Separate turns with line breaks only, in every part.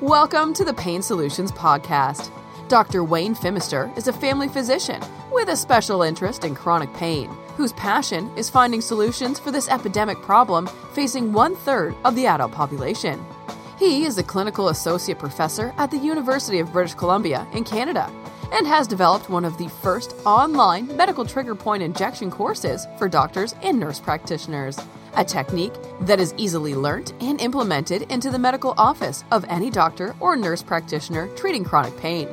Welcome to the Pain Solutions Podcast. Dr. Wayne Phimister is a family physician with a special interest in chronic pain, whose passion is finding solutions for this epidemic problem facing one third of the adult population. He is a clinical associate professor at the University of British Columbia in Canada and has developed one of the first online medical trigger point injection courses for doctors and nurse practitioners a technique that is easily learnt and implemented into the medical office of any doctor or nurse practitioner treating chronic pain.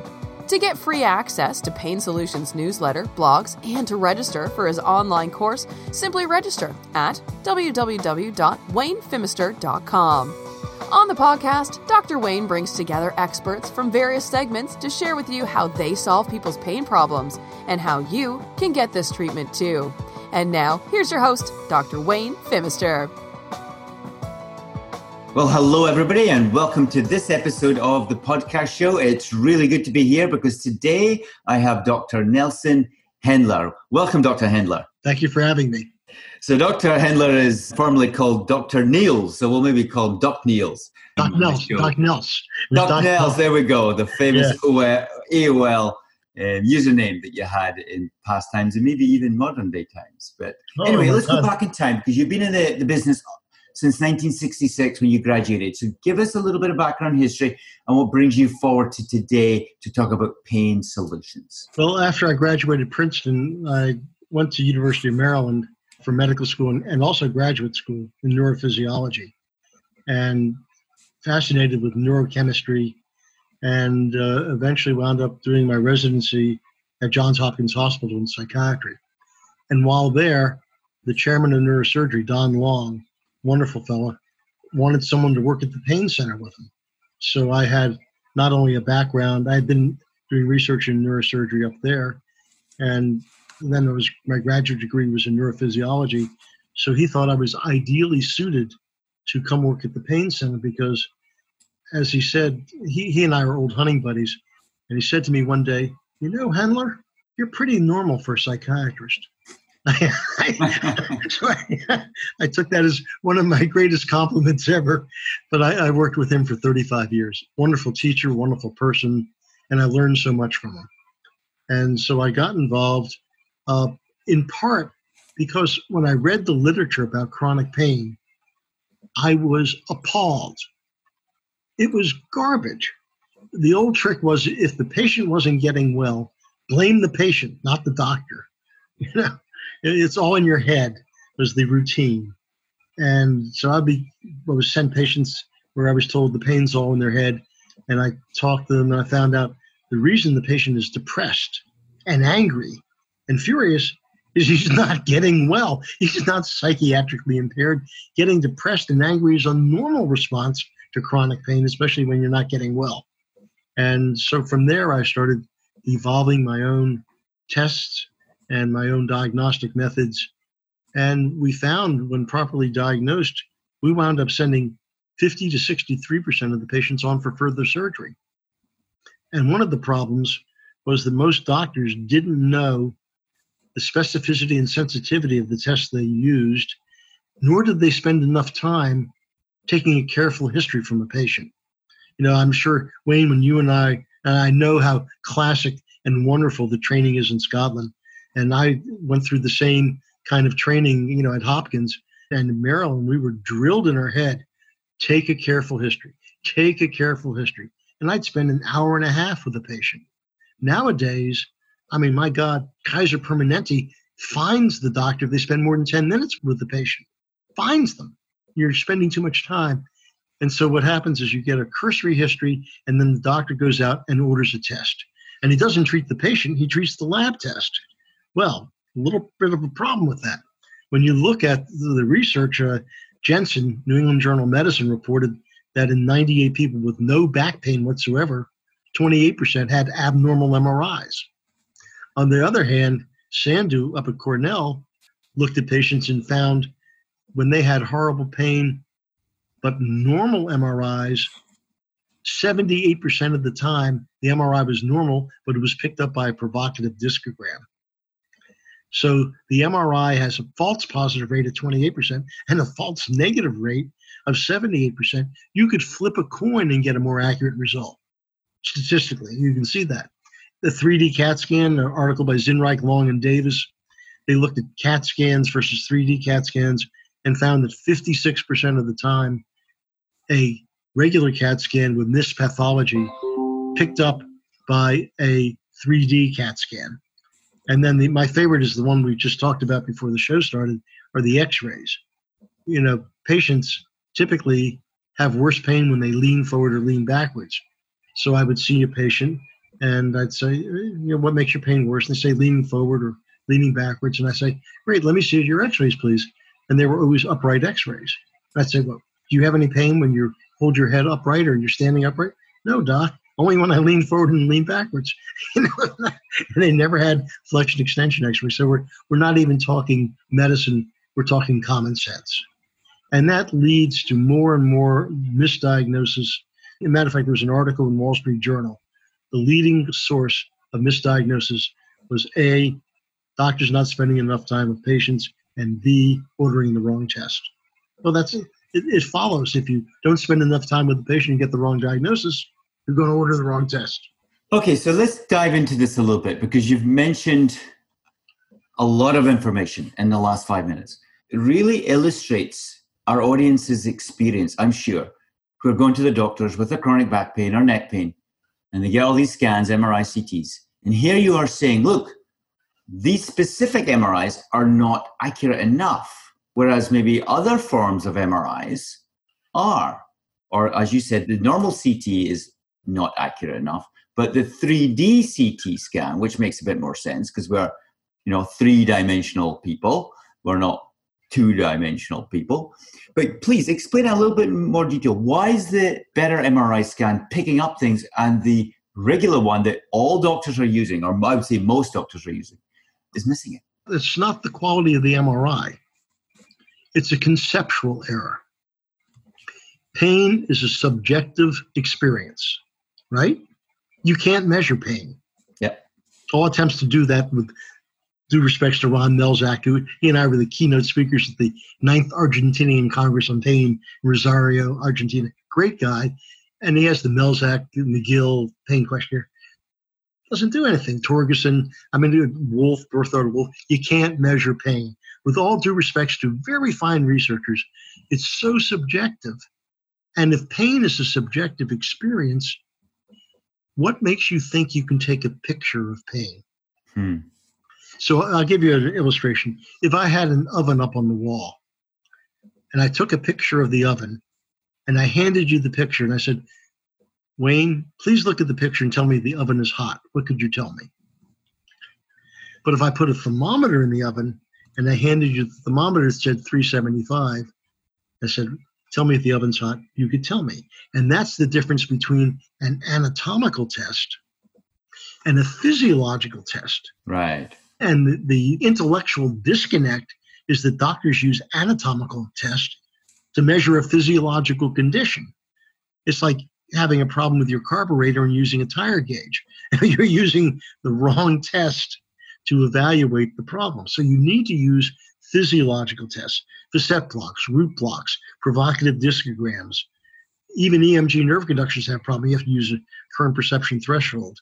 To get free access to Pain Solutions newsletter, blogs, and to register for his online course, simply register at www.waynephimister.com. On the podcast, Dr. Wayne brings together experts from various segments to share with you how they solve people's pain problems and how you can get this treatment too. And now, here's your host, Dr. Wayne Phimister.
Well, hello, everybody, and welcome to this episode of the podcast show. It's really good to be here because today I have Dr. Nelson Hendler. Welcome, Dr. Hendler.
Thank you for having me.
So, Dr. Hendler is formerly called Dr. Niels, so we'll maybe call him Doc Niels.
Doc Nels. Doc Nels.
Doc Nels, there we go, the famous yeah. AOL um, username that you had in past times and maybe even modern day times. But oh, anyway, let's go back in time because you've been in the, the business since 1966 when you graduated. So give us a little bit of background history and what brings you forward to today to talk about pain solutions.
Well, after I graduated Princeton, I went to University of Maryland for medical school and, and also graduate school in neurophysiology and fascinated with neurochemistry and uh, eventually wound up doing my residency at Johns Hopkins Hospital in psychiatry. And while there, the chairman of neurosurgery, Don Long, wonderful fellow, wanted someone to work at the pain center with him. So I had not only a background, I had been doing research in neurosurgery up there, and then it was my graduate degree was in neurophysiology. So he thought I was ideally suited to come work at the pain center because as he said, he, he and I are old hunting buddies. And he said to me one day, You know, Hendler, you're pretty normal for a psychiatrist. so I, I, took that as one of my greatest compliments ever. But I, I, worked with him for 35 years. Wonderful teacher, wonderful person, and I learned so much from him. And so I got involved uh, in part because when I read the literature about chronic pain, I was appalled it was garbage. The old trick was if the patient wasn't getting well, blame the patient, not the doctor. You know, it's all in your head was the routine. And so I'd be, I was sent patients where I was told the pain's all in their head. And I talked to them and I found out the reason the patient is depressed and angry and furious is he's not getting well. He's not psychiatrically impaired. Getting depressed and angry is a normal response to chronic pain, especially when you're not getting well. And so from there, I started evolving my own tests and my own diagnostic methods. And we found when properly diagnosed, we wound up sending 50 to 63% of the patients on for further surgery. And one of the problems was that most doctors didn't know the specificity and sensitivity of the tests they used, nor did they spend enough time taking a careful history from a patient. You know, I'm sure, Wayne, when you and I, and I know how classic and wonderful the training is in Scotland, and I went through the same kind of training, you know, at Hopkins and Maryland, we were drilled in our head take a careful history, take a careful history. And I'd spend an hour and a half with a patient. Nowadays, I mean, my God, Kaiser Permanente finds the doctor if they spend more than 10 minutes with the patient, finds them you're spending too much time. And so what happens is you get a cursory history, and then the doctor goes out and orders a test. And he doesn't treat the patient, he treats the lab test. Well, a little bit of a problem with that. When you look at the research, uh, Jensen, New England Journal of Medicine, reported that in 98 people with no back pain whatsoever, 28% had abnormal MRIs. On the other hand, Sandhu up at Cornell looked at patients and found when they had horrible pain, but normal MRIs, 78% of the time, the MRI was normal, but it was picked up by a provocative discogram. So the MRI has a false positive rate of 28% and a false negative rate of 78%. You could flip a coin and get a more accurate result. Statistically, you can see that. The 3D CAT scan, an article by Zinreich, Long, and Davis, they looked at CAT scans versus 3D CAT scans and found that 56% of the time, a regular CAT scan with missed pathology picked up by a 3D CAT scan. And then the, my favorite is the one we just talked about before the show started, are the X-rays. You know, patients typically have worse pain when they lean forward or lean backwards. So I would see a patient and I'd say, you know, what makes your pain worse? And they say leaning forward or leaning backwards. And I say, great, let me see your x-rays, please. And they were always upright x-rays. I'd say, well, do you have any pain when you hold your head upright or you're standing upright? No, doc. Only when I lean forward and lean backwards. and they never had flexion extension x-rays. So we're, we're not even talking medicine. We're talking common sense. And that leads to more and more misdiagnosis. As a matter of fact, there was an article in Wall Street Journal. The leading source of misdiagnosis was A, doctors not spending enough time with patients, and B, ordering the wrong test. Well, that's it. It, follows if you don't spend enough time with the patient and get the wrong diagnosis, you're going to order the wrong test.
Okay, so let's dive into this a little bit because you've mentioned a lot of information in the last five minutes. It really illustrates our audience's experience, I'm sure, who are going to the doctors with a chronic back pain or neck pain, and they get all these scans, MRI, CTs. And here you are saying, look, these specific MRIs are not accurate enough, whereas maybe other forms of MRIs are. Or, as you said, the normal CT is not accurate enough, but the 3D CT scan, which makes a bit more sense because we're, you know, three dimensional people, we're not two dimensional people. But please explain a little bit more detail. Why is the better MRI scan picking up things and the regular one that all doctors are using, or I would say most doctors are using, is missing it?
It's not the quality of the MRI, it's a conceptual error. Pain is a subjective experience, right? You can't measure pain.
Yeah.
All attempts to do that with due respects to Ron Melzack, who he and I were the keynote speakers at the Ninth Argentinian Congress on Pain Rosario, Argentina. Great guy. And he has the Melzack McGill pain questionnaire. Doesn't do anything. Torgerson, I mean, Wolff, Berthold Wolff, you can't measure pain. With all due respects to very fine researchers, it's so subjective. And if pain is a subjective experience, what makes you think you can take a picture of pain? Hmm. So I'll give you an illustration. If I had an oven up on the wall and I took a picture of the oven and I handed you the picture and I said, Wayne, please look at the picture and tell me the oven is hot. What could you tell me? But if I put a thermometer in the oven and I handed you the thermometer that said 375, I said, tell me if the oven's hot, you could tell me. And that's the difference between an anatomical test and a physiological test.
Right.
And the, the intellectual disconnect is that doctors use anatomical tests to measure a physiological condition. It's like having a problem with your carburetor and using a tire gauge. You're using the wrong test to evaluate the problem. So you need to use physiological tests, facet blocks, root blocks, provocative discograms. Even EMG nerve conductions have problems. You have to use a current perception threshold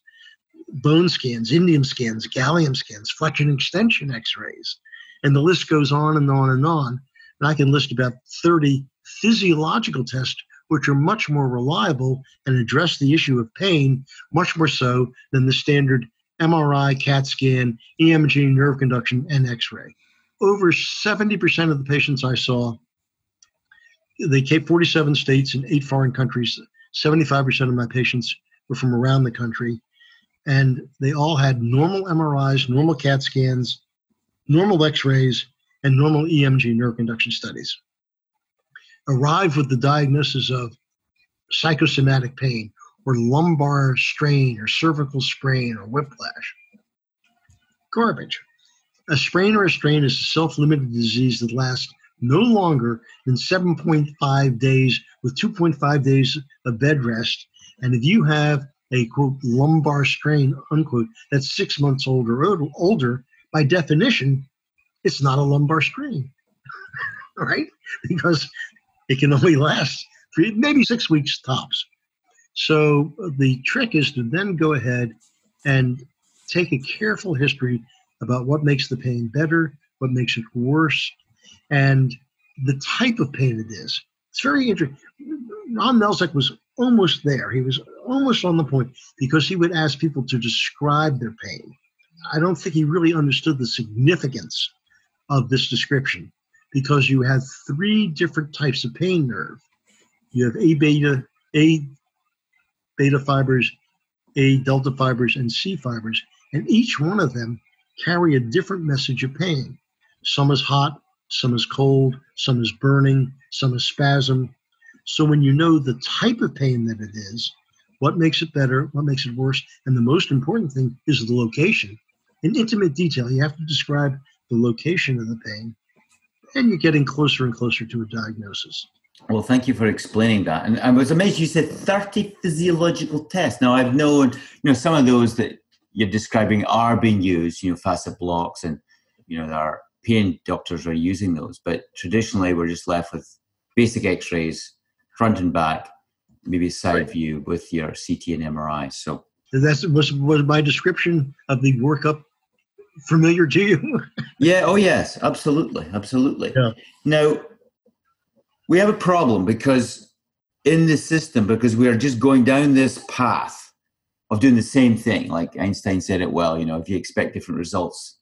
bone scans, indium scans, gallium scans, flexion extension x rays. And the list goes on and on and on. And I can list about 30 physiological tests which are much more reliable and address the issue of pain much more so than the standard MRI, CAT scan, EMG, nerve conduction, and x ray. Over 70% of the patients I saw, they came 47 states and eight foreign countries. 75% of my patients were from around the country and they all had normal MRIs, normal CAT scans, normal x rays, and normal EMG nerve conduction studies. Arrived with the diagnosis of psychosomatic pain or lumbar strain or cervical sprain or whiplash. Garbage. A sprain or a strain is a self limited disease that lasts no longer than 7.5 days with 2.5 days of bed rest. And if you have a quote lumbar strain unquote that's six months old or older, by definition, it's not a lumbar strain, right? Because it can only last three, maybe six weeks tops. So the trick is to then go ahead and take a careful history about what makes the pain better, what makes it worse, and the type of pain it is. It's very interesting. Ron Melzack was almost there. He was almost on the point because he would ask people to describe their pain. I don't think he really understood the significance of this description because you have three different types of pain nerve. You have A beta, A beta fibers, A delta fibers, and C fibers, and each one of them carry a different message of pain. Some is hot, some is cold, some is burning, some is spasm. So when you know the type of pain that it is, what makes it better, what makes it worse, and the most important thing is the location. In intimate detail, you have to describe the location of the pain, and you're getting closer and closer to a diagnosis.
Well, thank you for explaining that. And I was amazed you said 30 physiological tests. Now, I've known, you know, some of those that you're describing are being used, you know, facet blocks and, you know, there are pain doctors are using those. But traditionally, we're just left with basic x rays, front and back, maybe side right. view with your CT and MRI. So
that's was was my description of the workup familiar to you?
yeah. Oh, yes. Absolutely. Absolutely. Yeah. Now we have a problem because in the system, because we are just going down this path of doing the same thing. Like Einstein said it well. You know, if you expect different results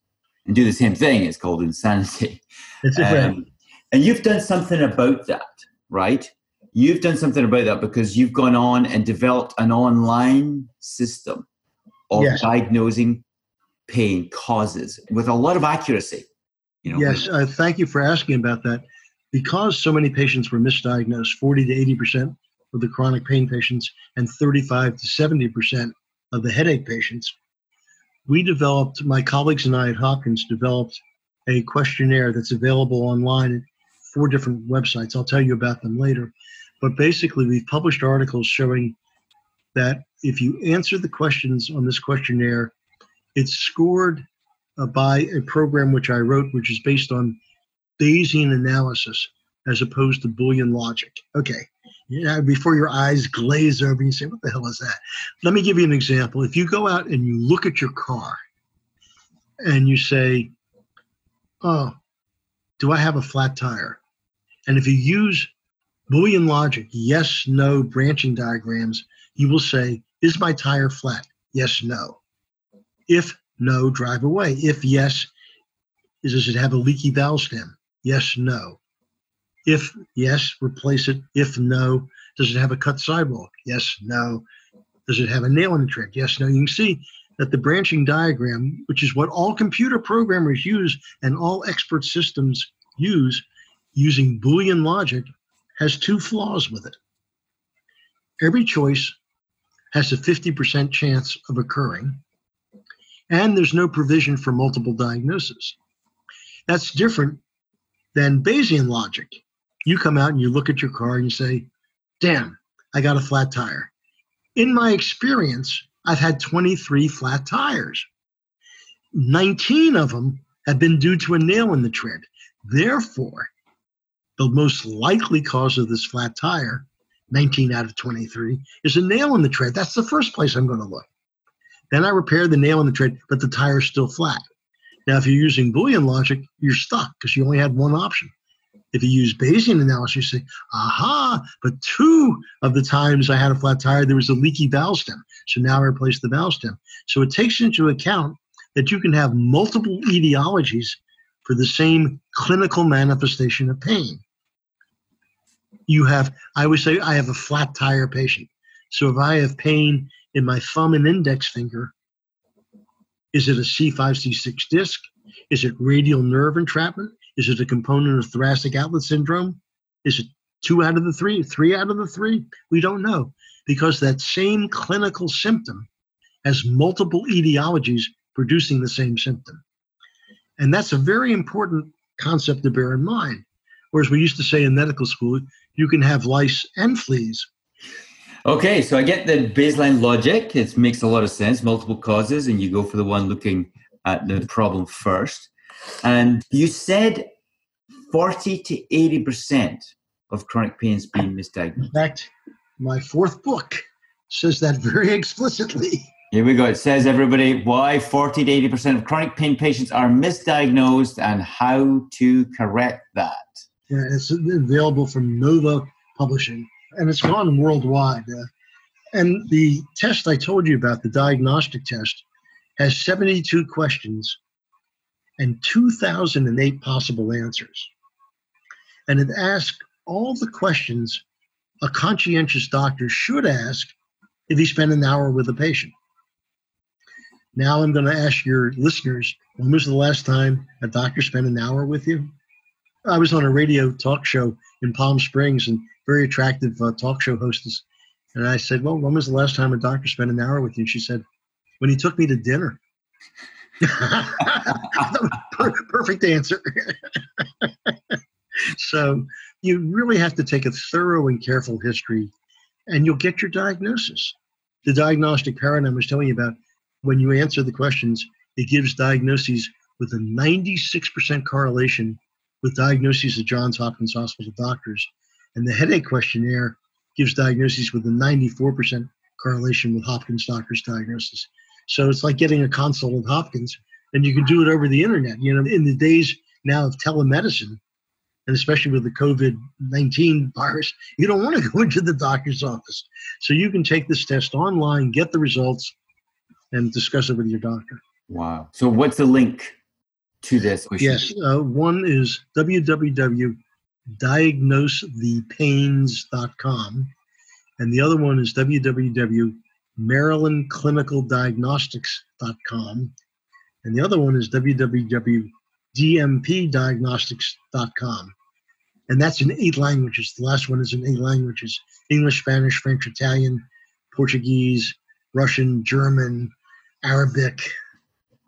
and do the same thing, it's called insanity. It's um, and you've done something about that, right? You've done something about that because you've gone on and developed an online system of yes. diagnosing pain causes with a lot of accuracy.
You know, yes, uh, thank you for asking about that. Because so many patients were misdiagnosed, 40 to 80 percent of the chronic pain patients and 35 to 70 percent of the headache patients, we developed, my colleagues and I at Hopkins developed a questionnaire that's available online at four different websites. I'll tell you about them later. But basically, we've published articles showing that if you answer the questions on this questionnaire it's scored uh, by a program which I wrote, which is based on Bayesian analysis as opposed to Boolean logic. Okay. Yeah, before your eyes glaze over, and you say, What the hell is that? Let me give you an example. If you go out and you look at your car and you say, Oh, do I have a flat tire? And if you use Boolean logic, yes, no branching diagrams, you will say, Is my tire flat? Yes, no. If no, drive away. If yes, does it have a leaky valve stem? Yes, no. If yes, replace it. If no, does it have a cut sidewalk? Yes, no. Does it have a nail in the tread? Yes, no. You can see that the branching diagram, which is what all computer programmers use and all expert systems use using Boolean logic, has two flaws with it. Every choice has a 50% chance of occurring, and there's no provision for multiple diagnosis. That's different than Bayesian logic. You come out and you look at your car and you say, damn, I got a flat tire. In my experience, I've had 23 flat tires. 19 of them have been due to a nail in the tread. Therefore, the most likely cause of this flat tire, 19 out of 23, is a nail in the tread. That's the first place I'm going to look. Then I repair the nail in the tread, but the tire's still flat. Now, if you're using Boolean logic, you're stuck because you only had one option. If you use Bayesian analysis, you say, aha, but two of the times I had a flat tire, there was a leaky valve stem. So now I replace the valve stem. So it takes into account that you can have multiple etiologies for the same clinical manifestation of pain. You have, I would say, I have a flat tire patient. So if I have pain in my thumb and index finger. Is it a C5, C6 disc? Is it radial nerve entrapment? Is it a component of thoracic outlet syndrome? Is it two out of the three, three out of the three? We don't know because that same clinical symptom has multiple etiologies producing the same symptom. And that's a very important concept to bear in mind. Whereas we used to say in medical school, you can have lice and fleas,
Okay, so I get the Bayesian logic. It makes a lot of sense. Multiple causes, and you go for the one looking at the problem first. And you said 40 to 80% of chronic pain is being misdiagnosed. In
fact, my fourth book says that very explicitly.
Here we go. It says, everybody, why 40 to 80% of chronic pain patients are misdiagnosed and how to correct that.
Yeah, it's available from Nova Publishing and it's gone worldwide. Uh, and the test I told you about, the diagnostic test, has 72 questions and 2,008 possible answers. And it asks all the questions a conscientious doctor should ask if he spent an hour with a patient. Now I'm going to ask your listeners when was the last time a doctor spent an hour with you? I was on a radio talk show in Palm Springs and very attractive uh, talk show hostess. And I said, Well, when was the last time a doctor spent an hour with you? And she said, When he took me to dinner. Perfect answer. so you really have to take a thorough and careful history and you'll get your diagnosis. The diagnostic paradigm I was telling you about, when you answer the questions, it gives diagnoses with a 96% correlation with diagnoses of Johns Hopkins Hospital doctors. And the headache questionnaire gives diagnoses with a 94% correlation with Hopkins doctors' diagnosis. So it's like getting a consult at Hopkins, and you can do it over the internet. You know, in the days now of telemedicine, and especially with the COVID 19 virus, you don't want to go into the doctor's office. So you can take this test online, get the results, and discuss it with your doctor.
Wow. So, what's the link to this?
Yes. Uh, one is www.diagnosethepains.com, and the other one is www.marylandclinicaldiagnostics.com, and the other one is www dmpdiagnostics.com. And that's in eight languages. The last one is in eight languages English, Spanish, French, Italian, Portuguese, Russian, German, Arabic.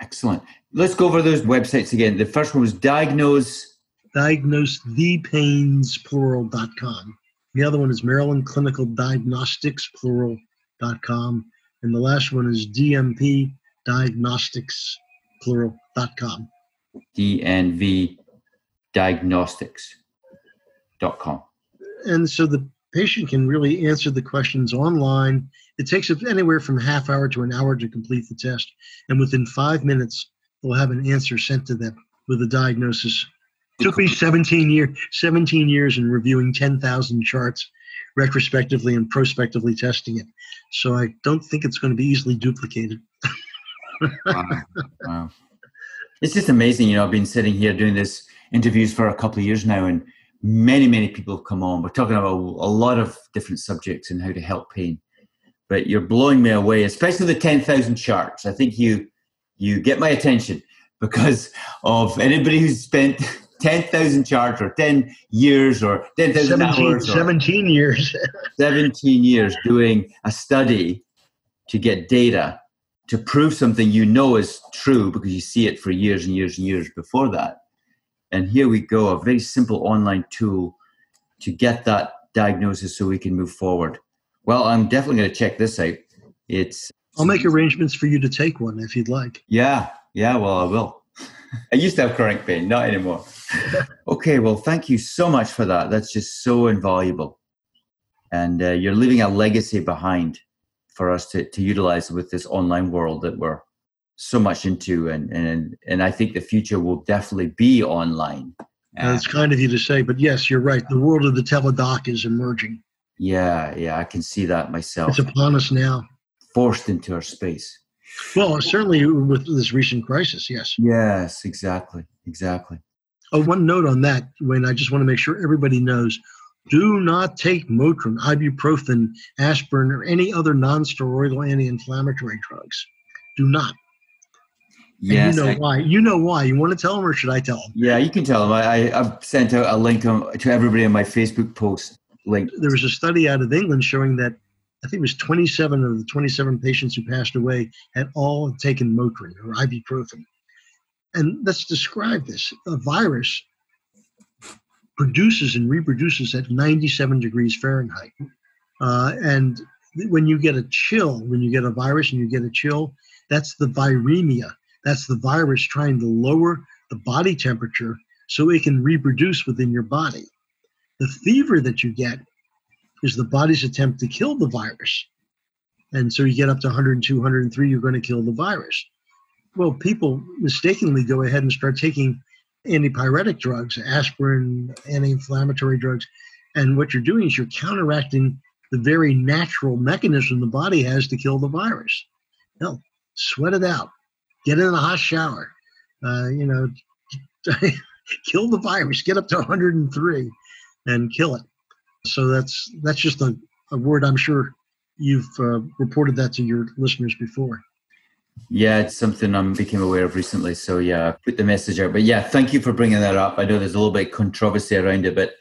Excellent. Let's go over those websites again. The first one was diagnose.
Diagnose the pains plural.com. The other one is Maryland Clinical Diagnostics plural.com. And the last one is DMP Diagnostics plural.com
dmpdiagnostics.com.
And so the patient can really answer the questions online. It takes anywhere from half hour to an hour to complete the test. And within five minutes, they'll have an answer sent to them with a diagnosis. It took me 17 year 17 years in reviewing 10,000 charts retrospectively and prospectively testing it. So I don't think it's going to be easily duplicated.
wow. wow it's just amazing. You know, I've been sitting here doing this interviews for a couple of years now, and many, many people have come on. We're talking about a lot of different subjects and how to help pain. But you're blowing me away, especially the ten thousand charts. I think you you get my attention because of anybody who's spent 10,000 charts or 10 years or 10,000 hours.
17 years.
17 years doing a study to get data to prove something you know is true because you see it for years and years and years before that. And here we go, a very simple online tool to get that diagnosis so we can move forward. Well, I'm definitely going to check this out. It's
I'll make arrangements for you to take one if you'd like.
Yeah, yeah, well, I will. I used to have chronic pain, not anymore. okay, well, thank you so much for that. That's just so invaluable. And uh, you're leaving a legacy behind for us to, to utilize with this online world that we're so much into and and and I think the future will definitely be online.
That's kind of you to say, but yes, you're right. The world of the teledoc is emerging.
Yeah, yeah, I can see that myself.
It's upon us now.
Forced into our space.
Well, certainly with this recent crisis, yes.
Yes, exactly, exactly.
Oh, one note on that, Wayne. I just want to make sure everybody knows do not take Motrin, ibuprofen, aspirin, or any other non-steroidal anti-inflammatory drugs. Do not. Yes, you know I, why. You know why. You want to tell them, or should I tell them?
Yeah, you can tell them. I, have sent out a link um, to everybody on my Facebook post. Link.
There was a study out of England showing that I think it was 27 of the 27 patients who passed away had all taken Motrin or ibuprofen. And let's describe this: a virus produces and reproduces at 97 degrees Fahrenheit. Uh, and when you get a chill, when you get a virus and you get a chill, that's the viremia. That's the virus trying to lower the body temperature so it can reproduce within your body. The fever that you get is the body's attempt to kill the virus. And so you get up to 102, 103, you're going to kill the virus. Well, people mistakenly go ahead and start taking antipyretic drugs, aspirin, anti inflammatory drugs. And what you're doing is you're counteracting the very natural mechanism the body has to kill the virus. No, sweat it out. Get in a hot shower. Uh, you know, kill the virus. Get up to 103 and kill it. So that's that's just a, a word I'm sure you've uh, reported that to your listeners before.
Yeah, it's something I became aware of recently. So yeah, put the message out. But yeah, thank you for bringing that up. I know there's a little bit of controversy around it, but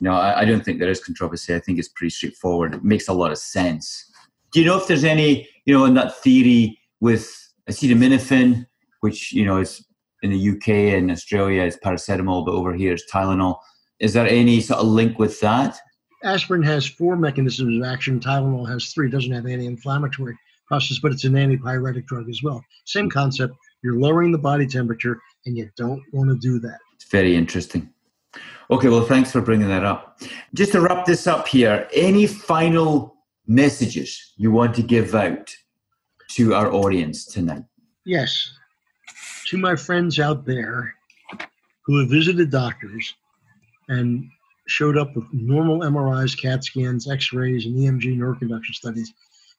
no, I, I don't think there is controversy. I think it's pretty straightforward. It makes a lot of sense. Do you know if there's any, you know, in that theory with acetaminophen, which you know is in the UK and Australia is paracetamol, but over here is Tylenol. Is there any sort of link with that?
Aspirin has four mechanisms of action. Tylenol has three. It doesn't have anti-inflammatory process, but it's an antipyretic drug as well. Same concept. You're lowering the body temperature, and you don't want to do that.
It's very interesting. Okay, well, thanks for bringing that up. Just to wrap this up here, any final messages you want to give out to our audience tonight?
Yes. To my friends out there who have visited doctors and showed up with normal MRIs, CAT scans, X rays, and EMG neuroconduction studies,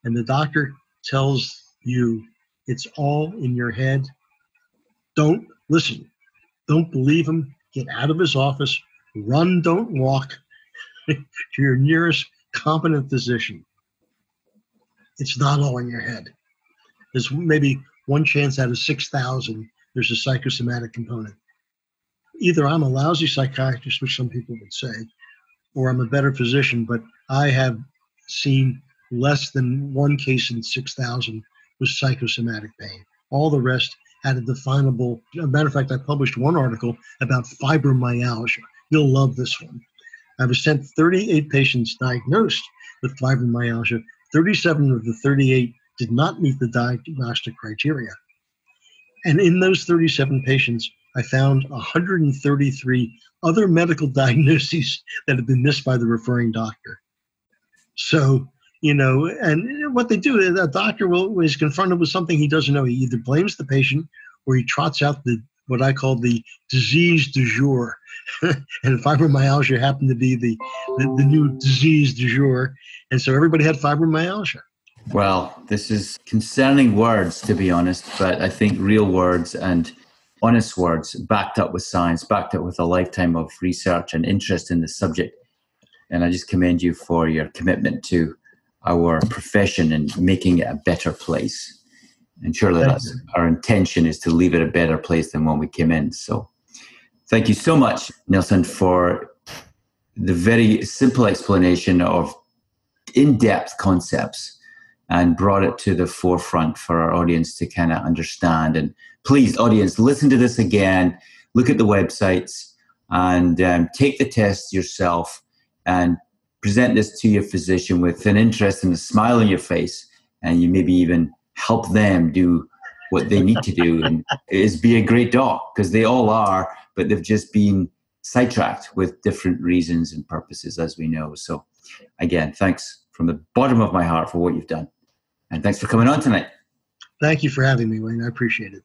and the doctor tells you it's all in your head, don't listen. Don't believe him. Get out of his office. Run, don't walk to your nearest competent physician. It's not all in your head. There's maybe one chance out of 6,000 there's a psychosomatic component either I'm a lousy psychiatrist, which some people would say, or I'm a better physician, but I have seen less than one case in 6,000 with psychosomatic pain. All the rest had a definable, a matter of fact, I published one article about fibromyalgia. You'll love this one. I was sent 38 patients diagnosed with fibromyalgia. 37 of the 38 did not meet the diagnostic criteria. And in those 37 patients, I found 133 other medical diagnoses that had been missed by the referring doctor. So, you know, and what they do, a doctor will is confronted with something he doesn't know. He either blames the patient or he trots out the what I call the disease du jour. and fibromyalgia happened to be the, the, the new disease du jour. And so everybody had fibromyalgia.
Well, this is concerning words, to be honest, but I think real words and honest words, backed up with science, backed up with a lifetime of research and interest in the subject. And I just commend you for your commitment to our profession and making it a better place. And surely that's our intention is to leave it a better place than when we came in. So thank you so much, Nelson, for the very simple explanation of in depth concepts and brought it to the forefront for our audience to kind of understand and please, audience, listen to this again. Look at the websites and um, take the test yourself and present this to your physician with an interest and a smile on your face. And you maybe even help them do what they need to do and is be a great doc because they all are, but they've just been sidetracked with different reasons and purposes, as we know. So, again, thanks from the bottom of my heart for what you've done. And thanks for coming on tonight.
Thank you for having me, Wayne. I appreciate it.